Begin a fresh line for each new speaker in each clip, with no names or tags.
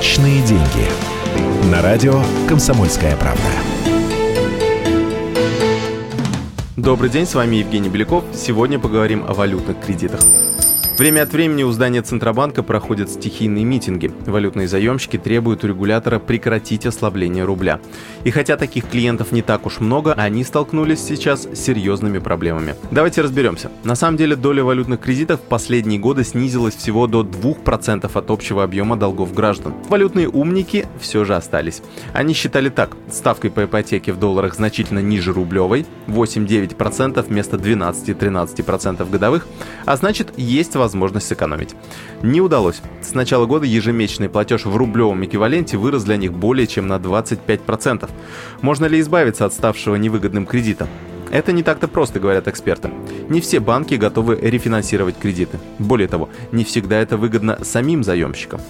Личные деньги. На радио «Комсомольская правда».
Добрый день, с вами Евгений Беляков. Сегодня поговорим о валютных кредитах. Время от времени у здания Центробанка проходят стихийные митинги. Валютные заемщики требуют у регулятора прекратить ослабление рубля. И хотя таких клиентов не так уж много, они столкнулись сейчас с серьезными проблемами. Давайте разберемся. На самом деле доля валютных кредитов в последние годы снизилась всего до 2% от общего объема долгов граждан. Валютные умники все же остались. Они считали так. Ставкой по ипотеке в долларах значительно ниже рублевой, 8-9% вместо 12-13% годовых, а значит есть возможность возможность сэкономить. Не удалось. С начала года ежемесячный платеж в рублевом эквиваленте вырос для них более чем на 25%. Можно ли избавиться от ставшего невыгодным кредита? Это не так-то просто, говорят эксперты. Не все банки готовы рефинансировать кредиты. Более того, не всегда это выгодно самим заемщикам.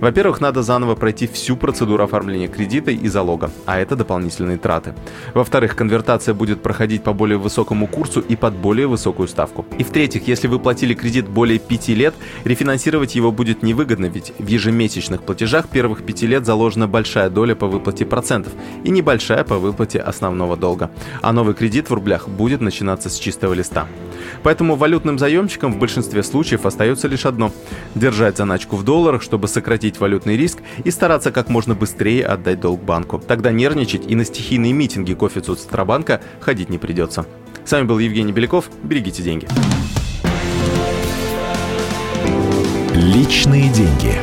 Во-первых, надо заново пройти всю процедуру оформления кредита и залога, а это дополнительные траты. Во-вторых, конвертация будет проходить по более высокому курсу и под более высокую ставку. И в-третьих, если вы платили кредит более 5 лет, рефинансировать его будет невыгодно, ведь в ежемесячных платежах первых 5 лет заложена большая доля по выплате процентов и небольшая по выплате основного долга. А новый кредит в рублях рублях будет начинаться с чистого листа. Поэтому валютным заемщикам в большинстве случаев остается лишь одно – держать заначку в долларах, чтобы сократить валютный риск и стараться как можно быстрее отдать долг банку. Тогда нервничать и на стихийные митинги к офису Центробанка ходить не придется. С вами был Евгений Беляков. Берегите деньги.
Личные деньги.